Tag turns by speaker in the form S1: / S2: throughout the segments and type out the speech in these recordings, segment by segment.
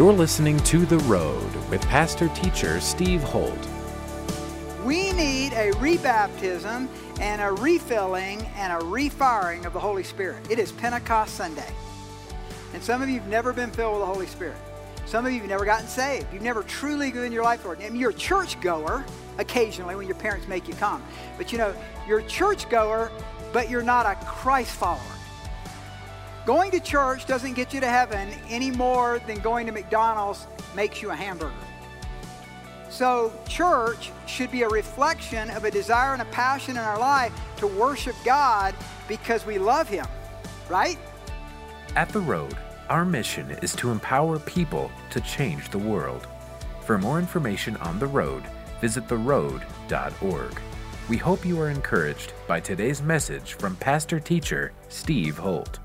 S1: You're listening to The Road with pastor teacher Steve Holt.
S2: We need a rebaptism and a refilling and a refiring of the Holy Spirit. It is Pentecost Sunday. And some of you have never been filled with the Holy Spirit. Some of you have never gotten saved. You've never truly given your life to Lord. I mean, you're a church goer occasionally when your parents make you come. But you know, you're a church goer, but you're not a Christ follower. Going to church doesn't get you to heaven any more than going to McDonald's makes you a hamburger. So, church should be a reflection of a desire and a passion in our life to worship God because we love Him, right?
S1: At The Road, our mission is to empower people to change the world. For more information on The Road, visit theroad.org. We hope you are encouraged by today's message from pastor teacher Steve Holt.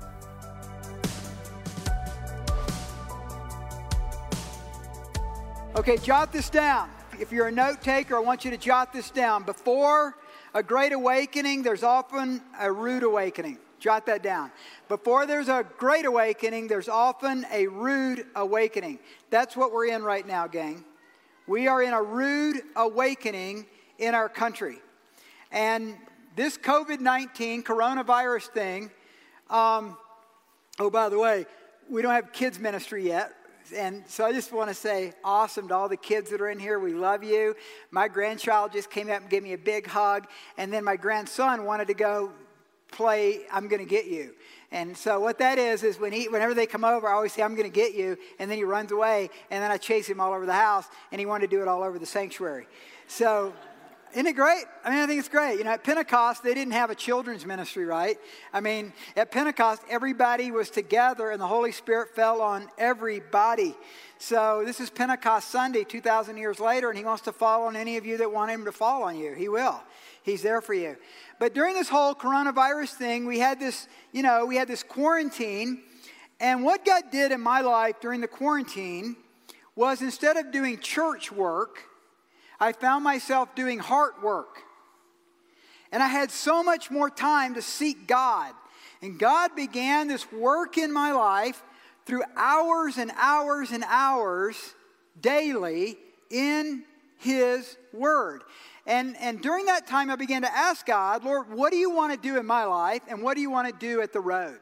S2: Okay, jot this down. If you're a note taker, I want you to jot this down. Before a great awakening, there's often a rude awakening. Jot that down. Before there's a great awakening, there's often a rude awakening. That's what we're in right now, gang. We are in a rude awakening in our country. And this COVID 19 coronavirus thing, um, oh, by the way, we don't have kids' ministry yet. And so I just want to say, awesome to all the kids that are in here. We love you. My grandchild just came up and gave me a big hug. And then my grandson wanted to go play I'm going to get you. And so what that is is when he, whenever they come over, I always say I'm going to get you, and then he runs away, and then I chase him all over the house, and he wanted to do it all over the sanctuary. So isn't it great? I mean, I think it's great. You know, at Pentecost, they didn't have a children's ministry, right? I mean, at Pentecost, everybody was together and the Holy Spirit fell on everybody. So this is Pentecost Sunday, 2,000 years later, and He wants to fall on any of you that want Him to fall on you. He will. He's there for you. But during this whole coronavirus thing, we had this, you know, we had this quarantine. And what God did in my life during the quarantine was instead of doing church work, I found myself doing heart work. And I had so much more time to seek God. And God began this work in my life through hours and hours and hours daily in His Word. And, and during that time, I began to ask God, Lord, what do you want to do in my life? And what do you want to do at the road?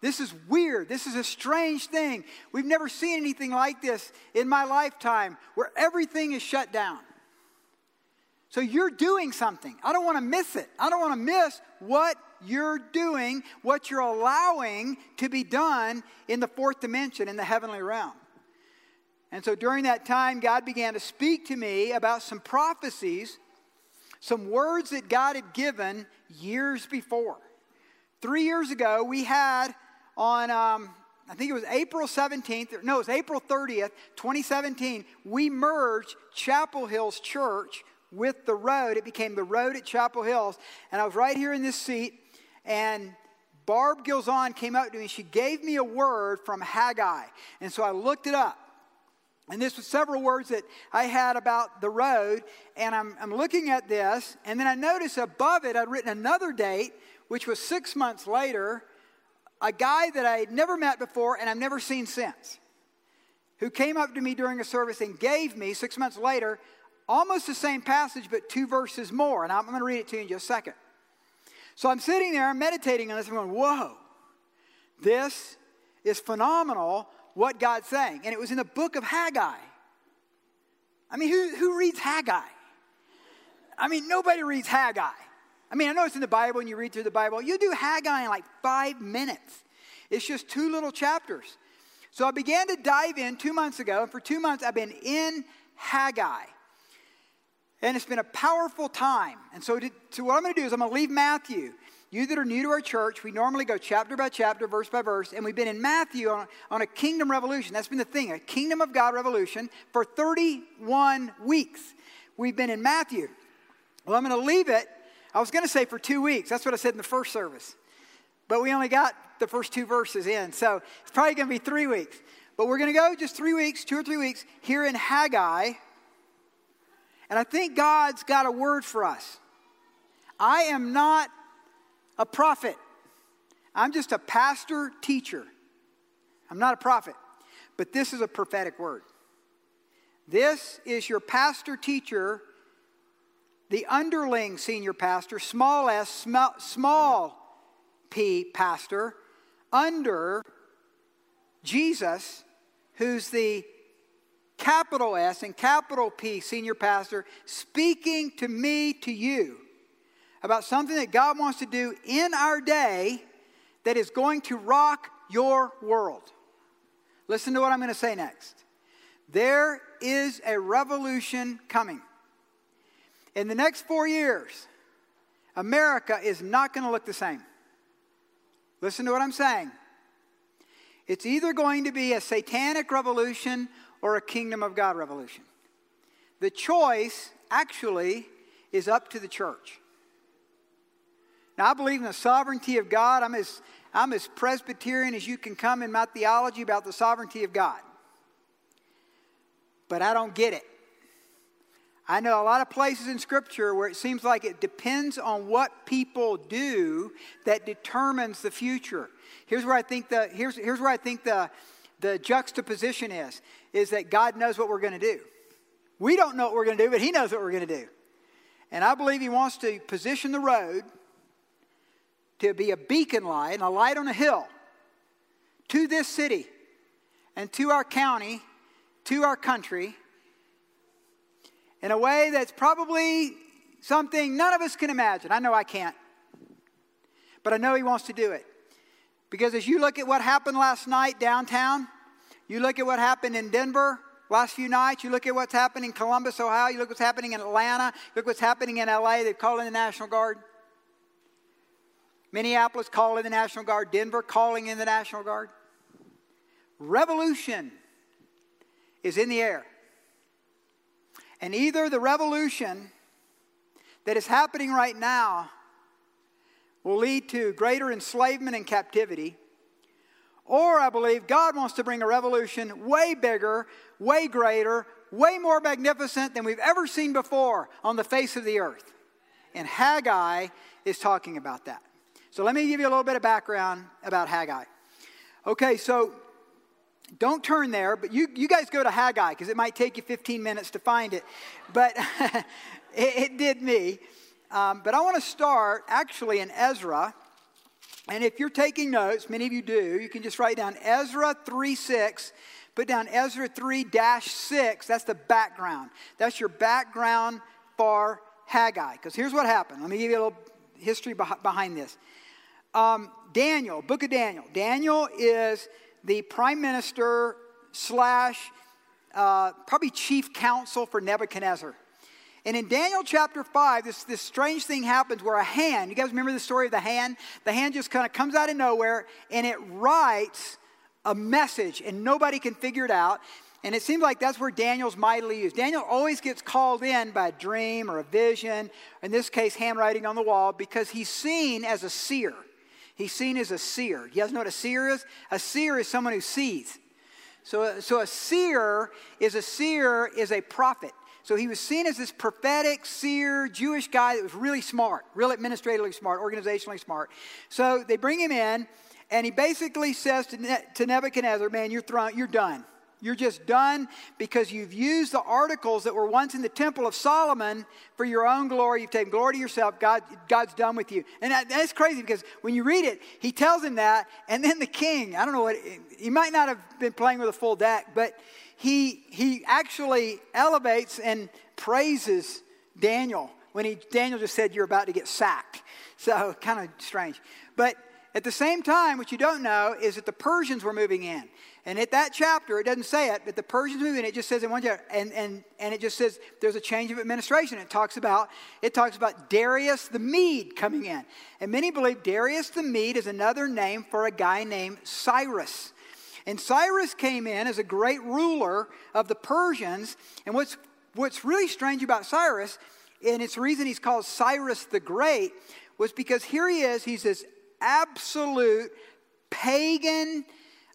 S2: This is weird. This is a strange thing. We've never seen anything like this in my lifetime where everything is shut down. So you're doing something. I don't want to miss it. I don't want to miss what you're doing, what you're allowing to be done in the fourth dimension, in the heavenly realm. And so during that time, God began to speak to me about some prophecies, some words that God had given years before. Three years ago, we had on, um, I think it was April 17th, no, it was April 30th, 2017, we merged Chapel Hills Church with the road. It became the road at Chapel Hills. And I was right here in this seat, and Barb Gilzon came up to me. She gave me a word from Haggai. And so I looked it up. And this was several words that I had about the road. And I'm, I'm looking at this, and then I noticed above it I'd written another date, which was six months later, a guy that I had never met before and I've never seen since, who came up to me during a service and gave me, six months later, almost the same passage, but two verses more. And I'm going to read it to you in just a second. So I'm sitting there, meditating on this, I'm going, whoa, this is phenomenal what God's saying. And it was in the book of Haggai. I mean, who, who reads Haggai? I mean, nobody reads Haggai. I mean, I know it's in the Bible and you read through the Bible. You do Haggai in like five minutes. It's just two little chapters. So I began to dive in two months ago, and for two months I've been in Haggai. And it's been a powerful time. And so, so what I'm going to do is I'm going to leave Matthew. You that are new to our church, we normally go chapter by chapter, verse by verse, and we've been in Matthew on, on a kingdom revolution. That's been the thing, a kingdom of God revolution for 31 weeks. We've been in Matthew. Well, I'm going to leave it. I was going to say for two weeks. That's what I said in the first service. But we only got the first two verses in. So it's probably going to be three weeks. But we're going to go just three weeks, two or three weeks, here in Haggai and I think God's got a word for us. I am not a prophet, I'm just a pastor teacher. I'm not a prophet. but this is a prophetic word. This is your pastor teacher, the underling senior pastor, small s, small, small p pastor, under Jesus, who's the capital S and capital P senior pastor, speaking to me, to you, about something that God wants to do in our day that is going to rock your world. Listen to what I'm going to say next. There is a revolution coming. In the next four years, America is not going to look the same. Listen to what I'm saying. It's either going to be a satanic revolution or a kingdom of God revolution. The choice actually is up to the church. Now, I believe in the sovereignty of God. I'm as, I'm as Presbyterian as you can come in my theology about the sovereignty of God. But I don't get it. I know a lot of places in Scripture where it seems like it depends on what people do that determines the future. Here's where I think the, here's, here's where I think the, the juxtaposition is, is that God knows what we're going to do. We don't know what we're going to do, but He knows what we're going to do. And I believe He wants to position the road to be a beacon light and a light on a hill to this city and to our county, to our country, in a way that's probably something none of us can imagine. I know I can't. But I know He wants to do it. Because as you look at what happened last night downtown, you look at what happened in Denver last few nights, you look at what's happening in Columbus, Ohio, you look what's happening in Atlanta, look what's happening in LA, they've called in the National Guard. Minneapolis calling the National Guard, Denver calling in the National Guard. Revolution is in the air. And either the revolution that is happening right now will lead to greater enslavement and captivity, or I believe God wants to bring a revolution way bigger, way greater, way more magnificent than we've ever seen before on the face of the earth. And Haggai is talking about that. So let me give you a little bit of background about Haggai. Okay, so don't turn there, but you, you guys go to Haggai because it might take you 15 minutes to find it. But it, it, did me. Um, but I want to start actually in Ezra. And if you're taking notes, many of you do, you can just write down Ezra 3 6. Put down Ezra 3 6. That's the background. That's your background for Haggai. Because here's what happened. Let me give you a little history behind this. Um, Daniel, book of Daniel. Daniel is the prime minister slash uh, probably chief counsel for Nebuchadnezzar. And in Daniel chapter 5, this, this strange thing happens where a hand, you guys remember the story of the hand? The hand just kind of comes out of nowhere and it writes a message and nobody can figure it out. And it seems like that's where Daniel's mightily used. Daniel always gets called in by a dream or a vision, in this case, handwriting on the wall, because he's seen as a seer. He's seen as a seer. You guys know what a seer is? A seer is someone who sees. So, so a seer is a seer is a prophet. So he was seen as this prophetic seer Jewish guy that was really smart, real administratively smart, organizationally smart. So they bring him in, and he basically says to, ne- to Nebuchadnezzar, "Man, you're thrown, you're done. You're just done because you've used the articles that were once in the temple of Solomon for your own glory. You've taken glory to yourself. God, God's done with you. And that, that's crazy because when you read it, he tells him that. And then the king, I don't know what, he might not have been playing with a full deck, but he, he actually elevates and praises Daniel when he, Daniel just said, You're about to get sacked. So kind of strange. But at the same time, what you don't know is that the Persians were moving in. And at that chapter, it doesn't say it, but the Persians move in. It just says in one chapter, and, and, and it just says there's a change of administration. It talks about it talks about Darius the Mede coming in, and many believe Darius the Mede is another name for a guy named Cyrus. And Cyrus came in as a great ruler of the Persians. And what's what's really strange about Cyrus, and it's the reason he's called Cyrus the Great, was because here he is. He's this absolute pagan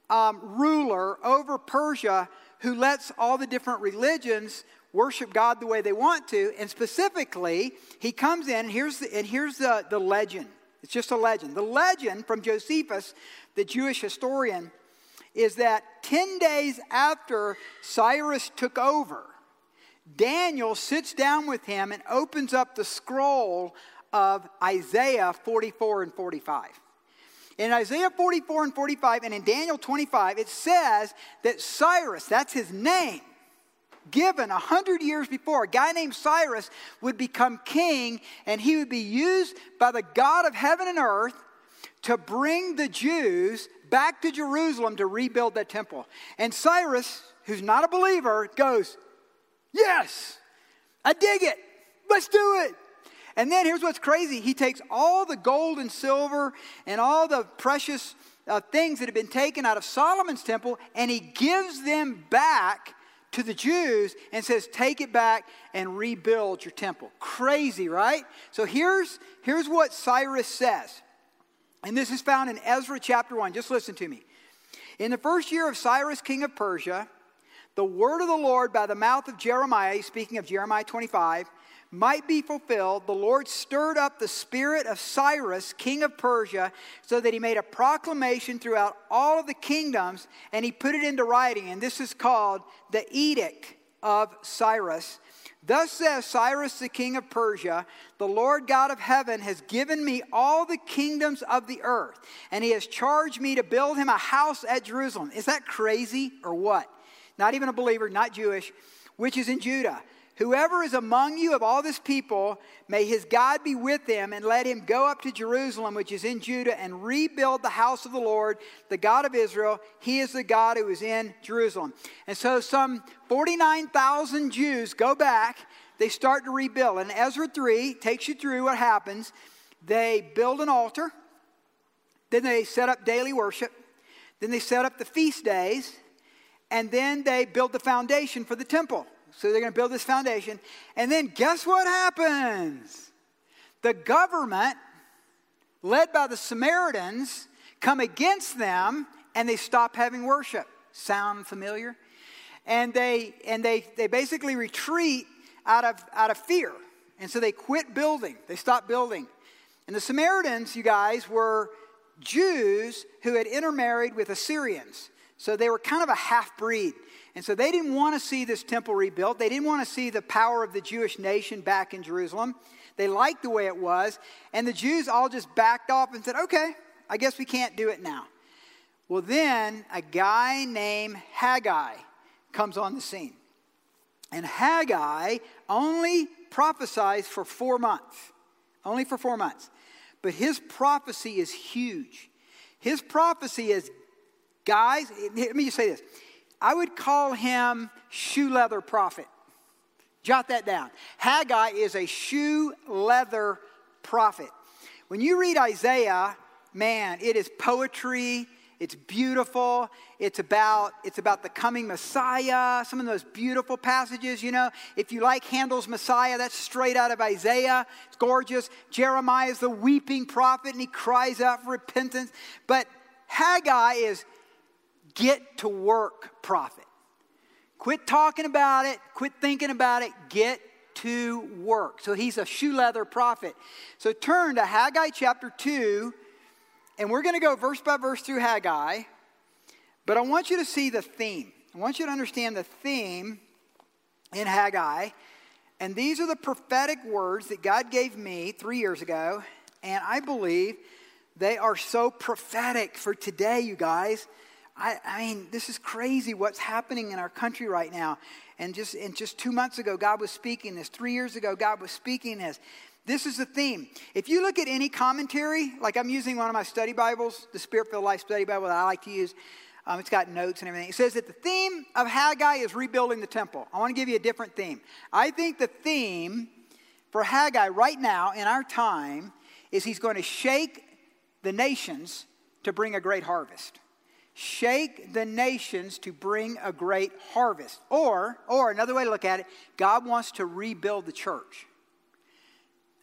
S2: um, ruler over Persia who lets all the different religions worship God the way they want to. And specifically, he comes in, and here's the, and here's the, the legend. It's just a legend. The legend from Josephus, the Jewish historian, is that 10 days after Cyrus took over, Daniel sits down with him and opens up the scroll of Isaiah 44 and 45. In Isaiah 44 and 45 and in Daniel 25, it says that Cyrus, that's his name, given a hundred years before, a guy named Cyrus would become king and he would be used by the God of heaven and earth to bring the Jews back to Jerusalem to rebuild that temple. And Cyrus, who's not a believer, goes, Yes, I dig it. Let's do it. And then here's what's crazy he takes all the gold and silver and all the precious uh, things that have been taken out of Solomon's temple and he gives them back to the Jews and says, Take it back and rebuild your temple. Crazy, right? So here's, here's what Cyrus says. And this is found in Ezra chapter 1. Just listen to me. In the first year of Cyrus, king of Persia, the word of the Lord by the mouth of Jeremiah, speaking of Jeremiah 25, might be fulfilled, the Lord stirred up the spirit of Cyrus, king of Persia, so that he made a proclamation throughout all of the kingdoms and he put it into writing. And this is called the Edict of Cyrus. Thus says Cyrus, the king of Persia, the Lord God of heaven has given me all the kingdoms of the earth, and he has charged me to build him a house at Jerusalem. Is that crazy or what? Not even a believer, not Jewish, which is in Judah. Whoever is among you of all this people, may his God be with him, and let him go up to Jerusalem, which is in Judah, and rebuild the house of the Lord, the God of Israel. He is the God who is in Jerusalem. And so some 49,000 Jews go back. They start to rebuild. And Ezra 3 takes you through what happens. They build an altar, then they set up daily worship, then they set up the feast days, and then they build the foundation for the temple. So they're going to build this foundation. And then guess what happens? The government, led by the Samaritans, come against them and they stop having worship. Sound familiar? And they and they they basically retreat out of out of fear. And so they quit building. They stop building. And the Samaritans, you guys, were Jews who had intermarried with Assyrians. So they were kind of a half breed. And so they didn't want to see this temple rebuilt. They didn't want to see the power of the Jewish nation back in Jerusalem. They liked the way it was. And the Jews all just backed off and said, okay, I guess we can't do it now. Well, then a guy named Haggai comes on the scene. And Haggai only prophesies for four months, only for four months. But his prophecy is huge. His prophecy is, guys, let me just say this I would call him shoe leather prophet. Jot that down. Haggai is a shoe leather prophet. When you read Isaiah, man, it is poetry. It's beautiful. It's about, it's about the coming Messiah. Some of those beautiful passages, you know. If you like Handel's Messiah, that's straight out of Isaiah. It's gorgeous. Jeremiah is the weeping prophet and he cries out for repentance. But Haggai is Get to work, prophet. Quit talking about it, quit thinking about it, get to work. So he's a shoe leather prophet. So turn to Haggai chapter 2, and we're going to go verse by verse through Haggai. But I want you to see the theme. I want you to understand the theme in Haggai. And these are the prophetic words that God gave me three years ago. And I believe they are so prophetic for today, you guys. I, I, mean, this is crazy what's happening in our country right now. And just, and just two months ago, God was speaking this. Three years ago, God was speaking this. This is the theme. If you look at any commentary, like I'm using one of my study Bibles, the Spirit filled Life Study Bible that I like to use, um, it's got notes and everything. It says that the theme of Haggai is rebuilding the temple. I want to give you a different theme. I think the theme for Haggai right now in our time is he's going to shake the nations to bring a great harvest shake the nations to bring a great harvest. Or, or another way to look at it, God wants to rebuild the church.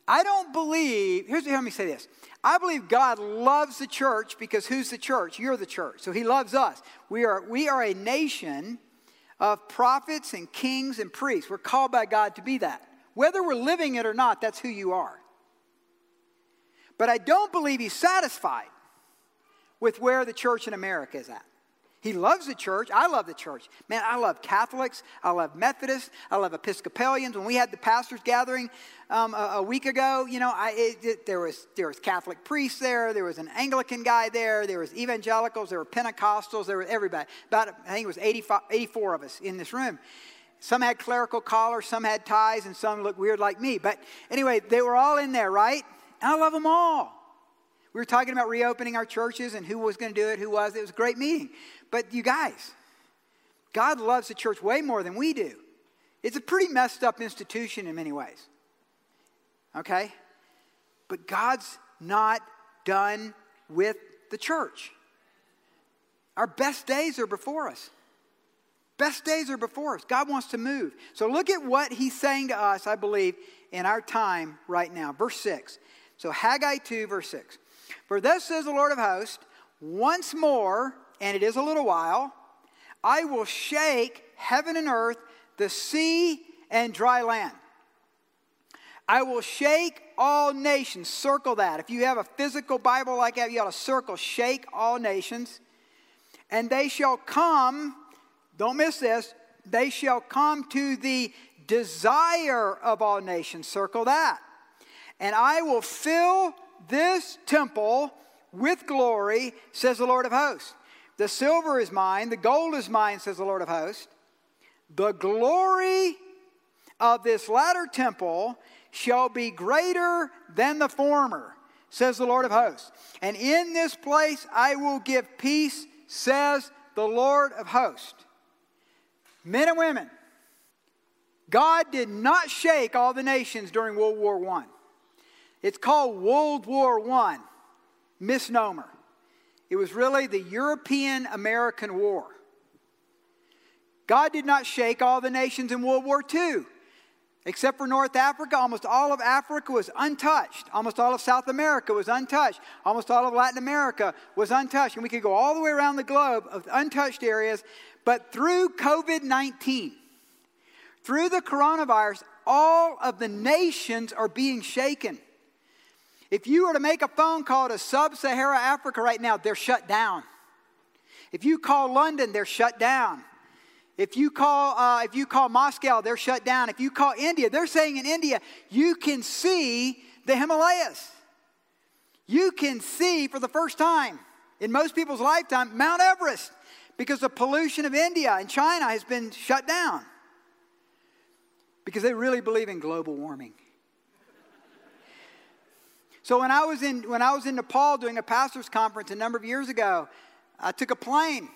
S2: I don't believe, here's let me say this. I believe God loves the church because who's the church? You're the church. So he loves us. We are, we are a nation of prophets and kings and priests. We're called by God to be that. Whether we're living it or not, that's who you are. But I don't believe he's satisfied with where the church in America is at. He loves the church. I love the church. Man, I love Catholics. I love Methodists. I love Episcopalians. When we had the pastors gathering um, a, a, week ago, you know, I, it, it, there, was, there was Catholic priests there. There was an Anglican guy there. There was evangelicals. There were Pentecostals. There was everybody. About, I think it was 85, 84 of us in this room. Some had clerical collars, some had ties, and some looked weird like me. But anyway, they were all in there, right? And I love them all. We were talking about reopening our churches and who was going to do it, who was. It was a great meeting. But you guys, God loves the church way more than we do. It's a pretty messed up institution in many ways. Okay? But God's not done with the church. Our best days are before us. Best days are before us. God wants to move. So look at what he's saying to us, I believe, in our time right now. Verse 6. So Haggai 2, verse 6. For thus says the Lord of hosts, once more, and it is a little while, I will shake heaven and earth, the sea and dry land. I will shake all nations. Circle that. If you have a physical Bible like that, you ought to circle, shake all nations. And they shall come, don't miss this, they shall come to the desire of all nations. Circle that. And I will fill this temple with glory, says the Lord of hosts. The silver is mine, the gold is mine, says the Lord of hosts. The glory of this latter temple shall be greater than the former, says the Lord of hosts. And in this place I will give peace, says the Lord of hosts. Men and women, God did not shake all the nations during World War I. It's called World War I, misnomer. It was really the European American War. God did not shake all the nations in World War II. Except for North Africa, almost all of Africa was untouched. Almost all of South America was untouched. Almost all of Latin America was untouched. And we could go all the way around the globe of untouched areas. But through COVID 19, through the coronavirus, all of the nations are being shaken. If you were to make a phone call to sub Sahara Africa right now, they're shut down. If you call London, they're shut down. If you call, uh, if you call Moscow, they're shut down. If you call India, they're saying in India, you can see the Himalayas. You can see for the first time in most people's lifetime Mount Everest because the pollution of India and China has been shut down because they really believe in global warming. So when I was in when I was in Nepal doing a pastors conference a number of years ago, I took a plane.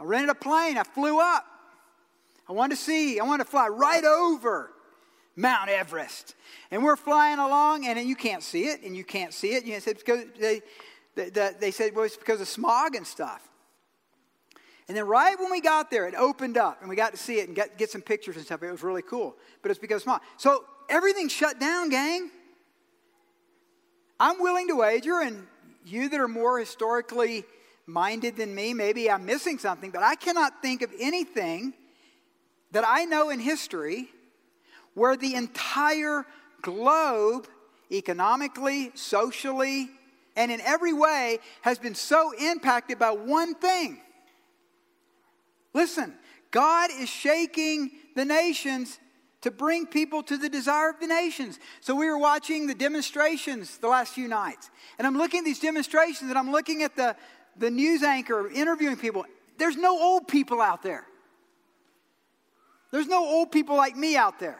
S2: I rented a plane. I flew up. I wanted to see. I wanted to fly right over Mount Everest. And we're flying along, and you can't see it, and you can't see it. You know, because they, they, they said well, it's because of smog and stuff. And then right when we got there, it opened up, and we got to see it and get, get some pictures and stuff. It was really cool. But it's because of smog. So everything shut down, gang. I'm willing to wager, and you that are more historically minded than me, maybe I'm missing something, but I cannot think of anything that I know in history where the entire globe, economically, socially, and in every way, has been so impacted by one thing. Listen, God is shaking the nations to bring people to the desire of the nations. So we were watching the demonstrations the last few nights. And I'm looking at these demonstrations and I'm looking at the, the news anchor interviewing people. There's no old people out there. There's no old people like me out there.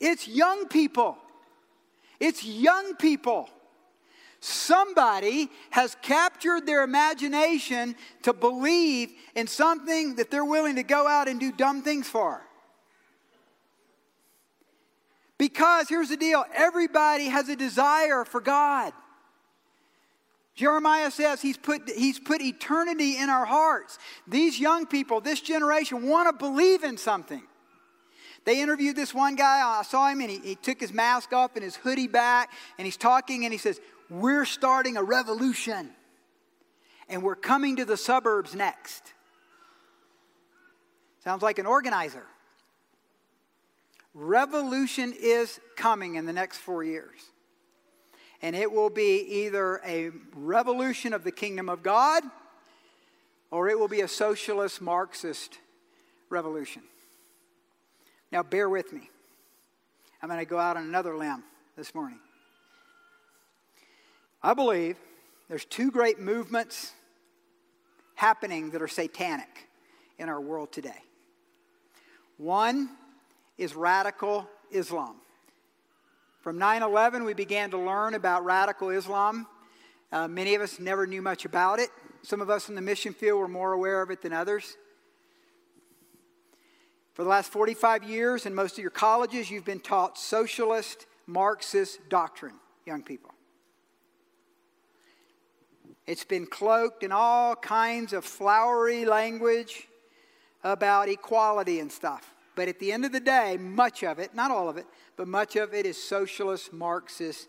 S2: It's young people. It's young people. Somebody has captured their imagination to believe in something that they're willing to go out and do dumb things for. Because here's the deal everybody has a desire for God. Jeremiah says he's put, he's put eternity in our hearts. These young people, this generation, want to believe in something. They interviewed this one guy. I saw him and he, he took his mask off and his hoodie back and he's talking and he says, We're starting a revolution and we're coming to the suburbs next. Sounds like an organizer. Revolution is coming in the next four years. And it will be either a revolution of the kingdom of God or it will be a socialist Marxist revolution. Now, bear with me. I'm going to go out on another limb this morning. I believe there's two great movements happening that are satanic in our world today. One is radical Islam. From 9 11, we began to learn about radical Islam. Uh, many of us never knew much about it. Some of us in the mission field were more aware of it than others. For the last 45 years, in most of your colleges, you've been taught socialist, Marxist doctrine, young people. It's been cloaked in all kinds of flowery language about equality and stuff. But at the end of the day, much of it, not all of it, but much of it is socialist, Marxist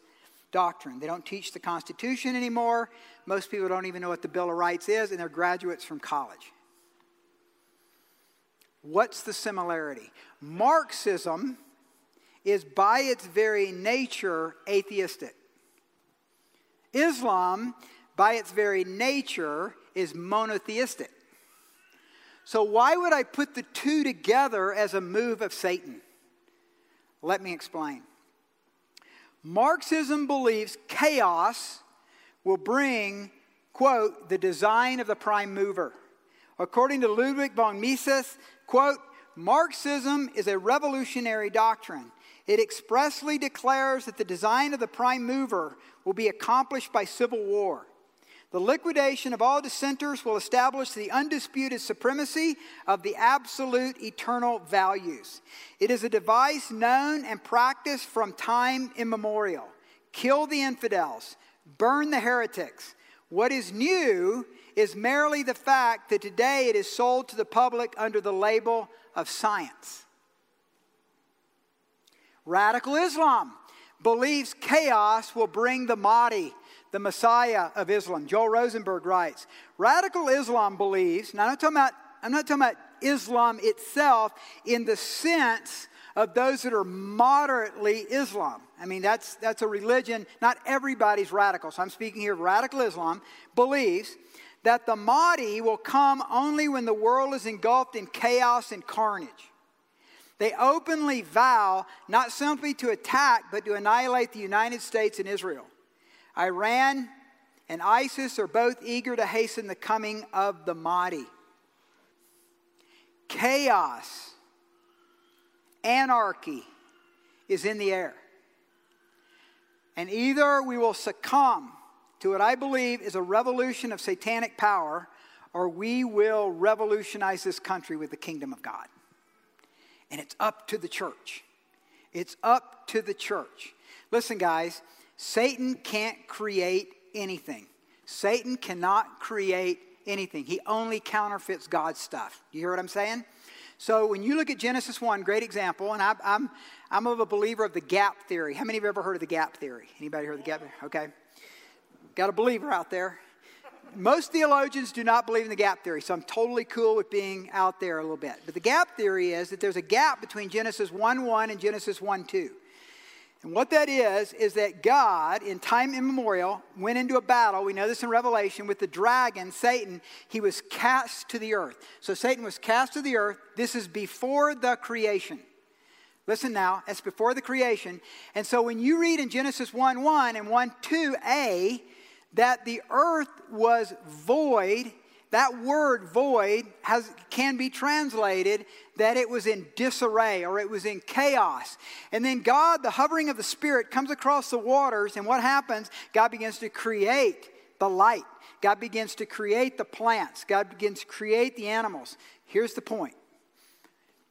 S2: doctrine. They don't teach the Constitution anymore. Most people don't even know what the Bill of Rights is, and they're graduates from college. What's the similarity? Marxism is by its very nature atheistic. Islam, by its very nature, is monotheistic. So, why would I put the two together as a move of Satan? Let me explain. Marxism believes chaos will bring, quote, the design of the prime mover. According to Ludwig von Mises, quote, Marxism is a revolutionary doctrine. It expressly declares that the design of the prime mover will be accomplished by civil war. The liquidation of all dissenters will establish the undisputed supremacy of the absolute eternal values. It is a device known and practiced from time immemorial. Kill the infidels, burn the heretics. What is new is merely the fact that today it is sold to the public under the label of science. Radical Islam believes chaos will bring the Mahdi, the Messiah of Islam. Joel Rosenberg writes Radical Islam believes, now I'm not talking about, I'm not talking about Islam itself in the sense of those that are moderately Islam. I mean, that's, that's a religion, not everybody's radical. So I'm speaking here of radical Islam, believes that the Mahdi will come only when the world is engulfed in chaos and carnage. They openly vow not simply to attack, but to annihilate the United States and Israel. Iran and ISIS are both eager to hasten the coming of the Mahdi. Chaos, anarchy is in the air. And either we will succumb to what I believe is a revolution of satanic power, or we will revolutionize this country with the kingdom of God. And it's up to the church. It's up to the church. Listen, guys, Satan can't create anything. Satan cannot create anything. He only counterfeits God's stuff. You hear what I'm saying? So when you look at Genesis 1, great example, and I, I'm, I'm of a believer of the gap theory. How many of you have ever heard of the gap theory? Anybody heard of the gap theory? Okay. Got a believer out there. Most theologians do not believe in the gap theory, so I'm totally cool with being out there a little bit. But the gap theory is that there's a gap between Genesis 1 1 and Genesis 1 2. And what that is, is that God, in time immemorial, went into a battle. We know this in Revelation with the dragon, Satan. He was cast to the earth. So Satan was cast to the earth. This is before the creation. Listen now, it's before the creation. And so when you read in Genesis 1 1 and 1 2a that the earth was void that word void has, can be translated that it was in disarray or it was in chaos. And then God, the hovering of the Spirit, comes across the waters, and what happens? God begins to create the light. God begins to create the plants. God begins to create the animals. Here's the point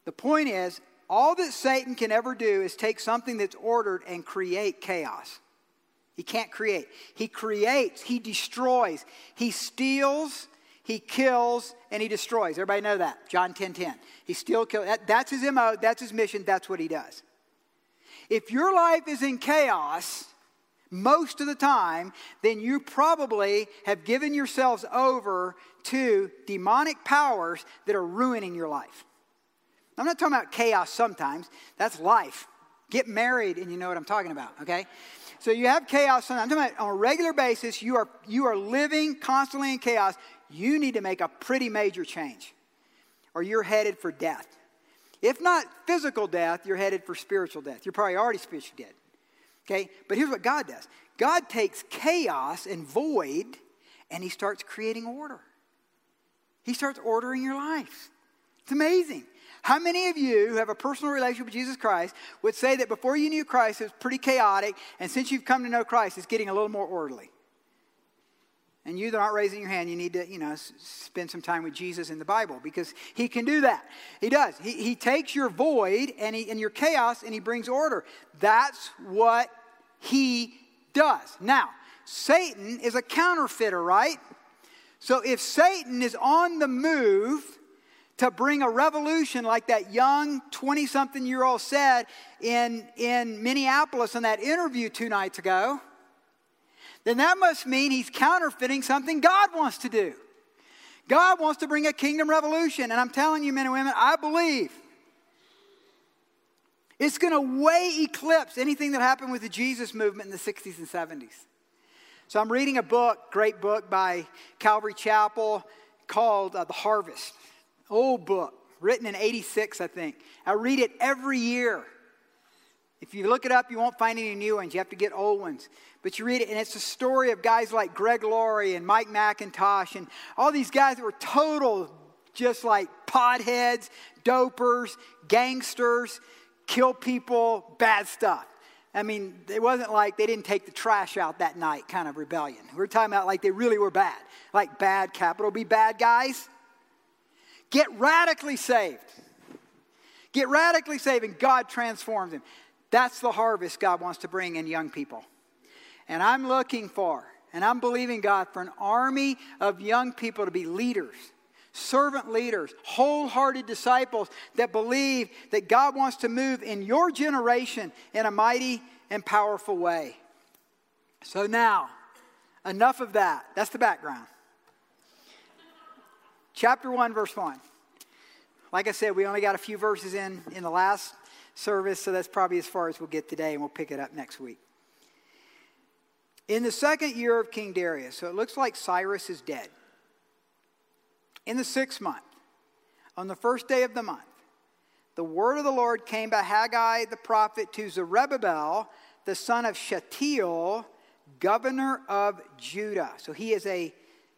S2: the point is, all that Satan can ever do is take something that's ordered and create chaos. He can't create. He creates, he destroys, he steals, he kills and he destroys. Everybody know that. John 10 10. He still kills. That, that's his MO, that's his mission, that's what he does. If your life is in chaos most of the time, then you probably have given yourselves over to demonic powers that are ruining your life. I'm not talking about chaos sometimes, that's life. Get married and you know what I'm talking about, okay? So you have chaos. I'm talking about on a regular basis, you are, you are living constantly in chaos. You need to make a pretty major change, or you're headed for death. If not physical death, you're headed for spiritual death. You're probably already spiritually dead. Okay? But here's what God does God takes chaos and void and He starts creating order. He starts ordering your life. It's amazing. How many of you who have a personal relationship with Jesus Christ would say that before you knew Christ, it was pretty chaotic, and since you've come to know Christ, it's getting a little more orderly? And you that aren't raising your hand, you need to, you know, spend some time with Jesus in the Bible because he can do that. He does. He, he takes your void and, he, and your chaos and he brings order. That's what he does. Now, Satan is a counterfeiter, right? So if Satan is on the move to bring a revolution like that young 20 something year old said in, in Minneapolis in that interview two nights ago, then that must mean he's counterfeiting something God wants to do. God wants to bring a kingdom revolution. And I'm telling you, men and women, I believe it's going to way eclipse anything that happened with the Jesus movement in the 60s and 70s. So I'm reading a book, great book by Calvary Chapel called uh, The Harvest. Old book, written in 86, I think. I read it every year. If you look it up, you won't find any new ones. You have to get old ones. But you read it, and it's a story of guys like Greg Laurie and Mike MacIntosh and all these guys that were total, just like podheads, dopers, gangsters, kill people, bad stuff. I mean, it wasn't like they didn't take the trash out that night kind of rebellion. We're talking about like they really were bad, like bad, capital B, bad guys. Get radically saved. Get radically saved, and God transforms them. That's the harvest God wants to bring in young people. And I'm looking for, and I'm believing God for an army of young people to be leaders, servant leaders, wholehearted disciples that believe that God wants to move in your generation in a mighty and powerful way. So now, enough of that. That's the background. Chapter 1, verse 1. Like I said, we only got a few verses in in the last service, so that's probably as far as we'll get today, and we'll pick it up next week. In the second year of King Darius, so it looks like Cyrus is dead. In the sixth month, on the first day of the month, the word of the Lord came by Haggai the prophet to Zerubbabel, the son of Shealtiel, governor of Judah. So he is a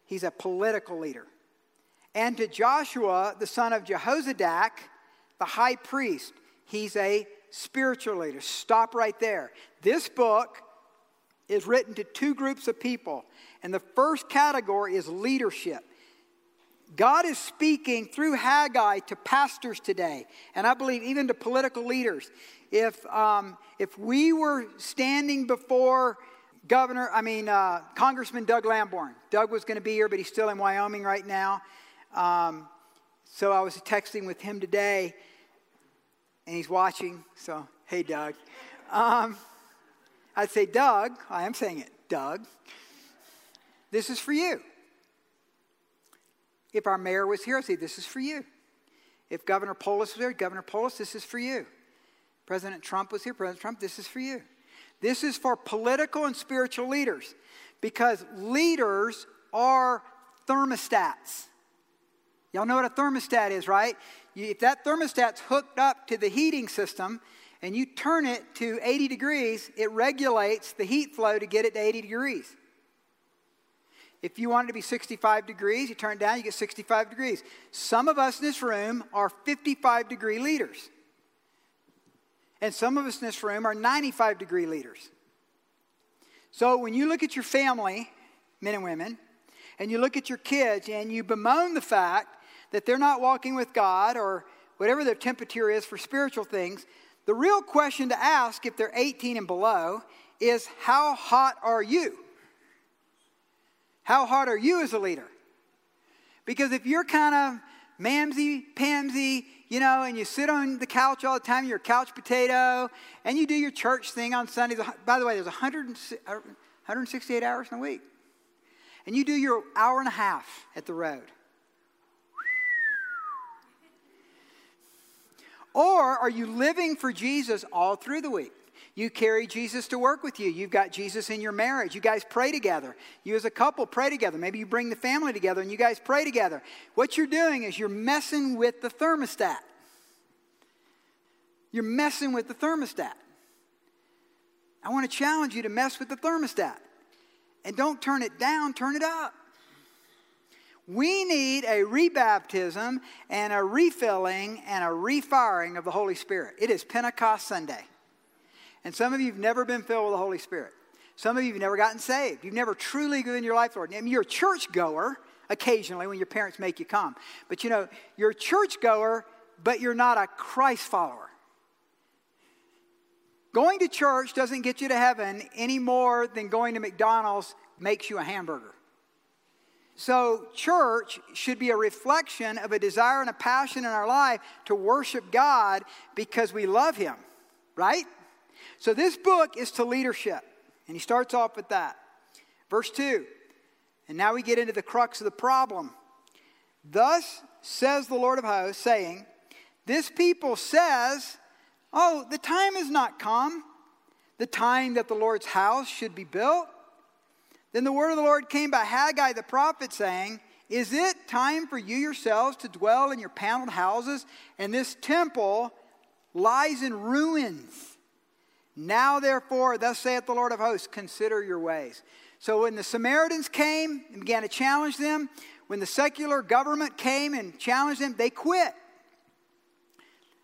S2: he's a political leader. And to Joshua, the son of Jehozadak, the high priest, He's a spiritual leader. Stop right there. This book is written to two groups of people, and the first category is leadership. God is speaking through Haggai to pastors today, and I believe even to political leaders. If, um, if we were standing before Governor, I mean, uh, Congressman Doug Lamborn, Doug was going to be here, but he's still in Wyoming right now. Um, so I was texting with him today, and he's watching. So, hey, Doug. Um, I'd say, Doug, I am saying it, Doug, this is for you. If our mayor was here, I'd say, this is for you. If Governor Polis was there, Governor Polis, this is for you. President Trump was here, President Trump, this is for you. This is for political and spiritual leaders because leaders are thermostats. Y'all know what a thermostat is, right? if that thermostat's hooked up to the heating system and you turn it to 80 degrees, it regulates the heat flow to get it to 80 degrees. If you want it to be 65 degrees, you turn it down, you get 65 degrees. Some of us in this room are 55 degree leaders. And some of us in this room are 95 degree leaders. So when you look at your family, men and women, and you look at your kids and you bemoan the fact that they're not walking with God or whatever their temperature is for spiritual things, the real question to ask if they're 18 and below is how hot are you? How hot are you as a leader? Because if you're kind of mamsy, pamsy, you know, and you sit on the couch all the time, you're a couch potato, and you do your church thing on Sundays. By the way, there's 168 hours in a week. And you do your hour and a half at the road. Or are you living for Jesus all through the week? You carry Jesus to work with you. You've got Jesus in your marriage. You guys pray together. You as a couple pray together. Maybe you bring the family together and you guys pray together. What you're doing is you're messing with the thermostat. You're messing with the thermostat. I want to challenge you to mess with the thermostat. And don't turn it down, turn it up. We need a rebaptism and a refilling and a refiring of the Holy Spirit. It is Pentecost Sunday. And some of you have never been filled with the Holy Spirit. Some of you have never gotten saved. You've never truly given your life, Lord. I mean, you're a church goer occasionally when your parents make you come. But you know, you're a church goer, but you're not a Christ follower. Going to church doesn't get you to heaven any more than going to McDonald's makes you a hamburger. So, church should be a reflection of a desire and a passion in our life to worship God because we love Him, right? So, this book is to leadership, and he starts off with that. Verse 2, and now we get into the crux of the problem. Thus says the Lord of hosts, saying, This people says, Oh, the time is not come, the time that the Lord's house should be built. Then the word of the Lord came by Haggai the prophet, saying, Is it time for you yourselves to dwell in your paneled houses, and this temple lies in ruins? Now, therefore, thus saith the Lord of hosts, consider your ways. So, when the Samaritans came and began to challenge them, when the secular government came and challenged them, they quit.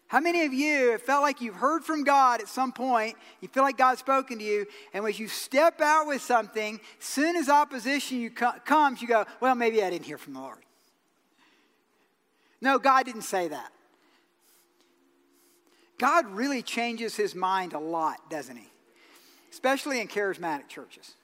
S2: How many of you have felt like you've heard from God at some point? You feel like God's spoken to you, and as you step out with something, soon as opposition you co- comes, you go, Well, maybe I didn't hear from the Lord. No, God didn't say that. God really changes his mind a lot, doesn't he? Especially in charismatic churches.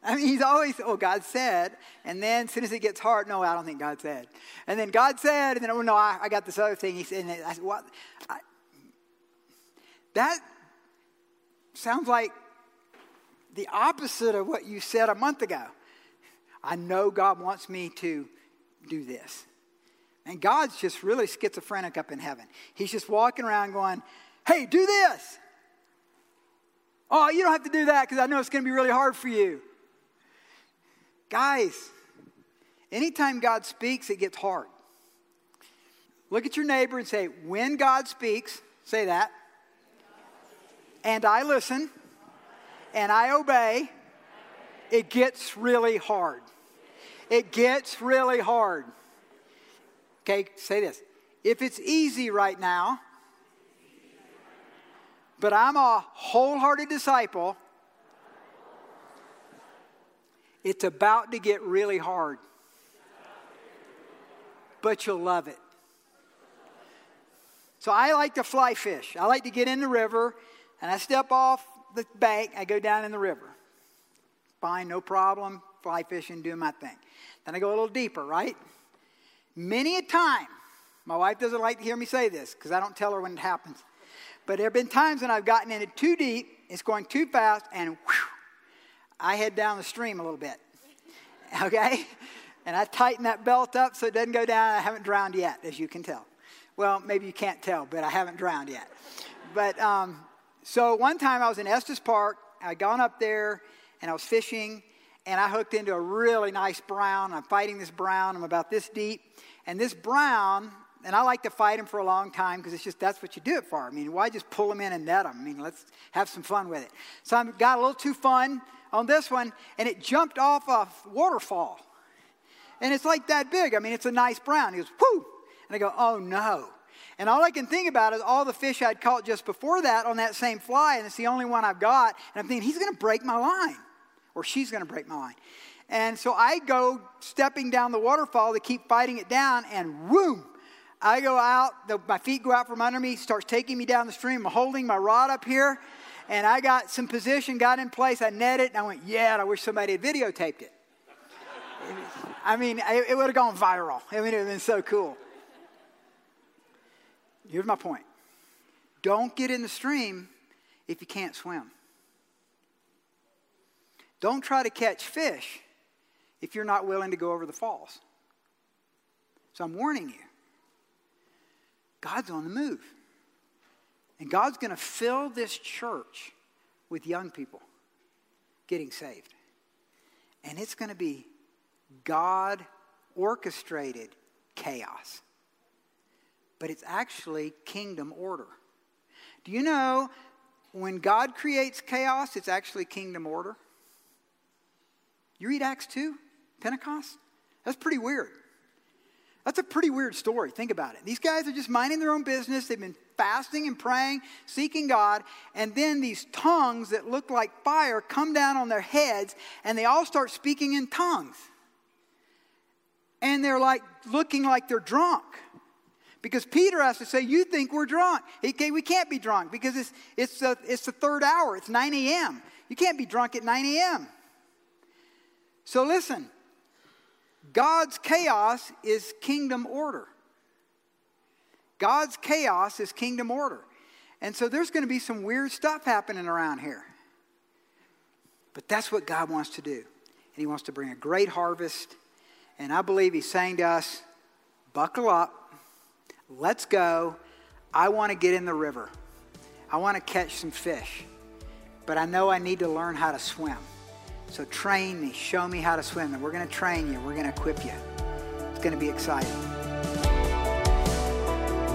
S2: I mean, he's always, oh, God said. And then as soon as it gets hard, no, I don't think God said. And then God said, and then, oh, no, I, I got this other thing. He said, and I said, what? I, that sounds like the opposite of what you said a month ago. I know God wants me to do this. And God's just really schizophrenic up in heaven. He's just walking around going, hey, do this. Oh, you don't have to do that because I know it's going to be really hard for you. Guys, anytime God speaks, it gets hard. Look at your neighbor and say, when God speaks, say that, and I listen, and I obey, it gets really hard. It gets really hard. Okay, say this. If it's easy right now, but I'm a wholehearted disciple, it's about to get really hard. But you'll love it. So I like to fly fish. I like to get in the river and I step off the bank, I go down in the river. Fine, no problem, fly fishing, doing my thing. Then I go a little deeper, right? Many a time, my wife doesn't like to hear me say this because I don't tell her when it happens. But there have been times when I've gotten in it too deep, it's going too fast, and whew, I head down the stream a little bit. Okay? And I tighten that belt up so it doesn't go down. I haven't drowned yet, as you can tell. Well, maybe you can't tell, but I haven't drowned yet. But um, so one time I was in Estes Park. I'd gone up there and I was fishing, and I hooked into a really nice brown. I'm fighting this brown. I'm about this deep. And this brown, and I like to fight him for a long time because it's just that's what you do it for. I mean, why just pull him in and net him? I mean, let's have some fun with it. So I got a little too fun on this one, and it jumped off a waterfall. And it's like that big. I mean, it's a nice brown. He goes, whoo! And I go, oh no. And all I can think about is all the fish I'd caught just before that on that same fly, and it's the only one I've got. And I'm thinking, he's going to break my line, or she's going to break my line. And so I go stepping down the waterfall to keep fighting it down, and whoom, I go out, the, my feet go out from under me, starts taking me down the stream. I'm holding my rod up here, and I got some position, got in place, I netted, and I went, yeah, I wish somebody had videotaped it. I mean, it, it would have gone viral. I mean, it would have been so cool. Here's my point don't get in the stream if you can't swim. Don't try to catch fish if you're not willing to go over the falls. So I'm warning you God's on the move. And God's going to fill this church with young people getting saved. And it's going to be God orchestrated chaos. But it's actually kingdom order. Do you know when God creates chaos, it's actually kingdom order? You read Acts 2, Pentecost? That's pretty weird. That's a pretty weird story. Think about it. These guys are just minding their own business. They've been fasting and praying, seeking God, and then these tongues that look like fire come down on their heads, and they all start speaking in tongues. And they're like looking like they're drunk. Because Peter has to say, You think we're drunk. We can't be drunk because it's, it's, the, it's the third hour, it's 9 a.m. You can't be drunk at 9 a.m. So listen, God's chaos is kingdom order. God's chaos is kingdom order. And so there's going to be some weird stuff happening around here. But that's what God wants to do. And He wants to bring a great harvest. And I believe He's saying to us, buckle up, let's go. I want to get in the river, I want to catch some fish. But I know I need to learn how to swim. So train me, show me how to swim, and we're going to train you, we're going to equip you. It's going to be exciting.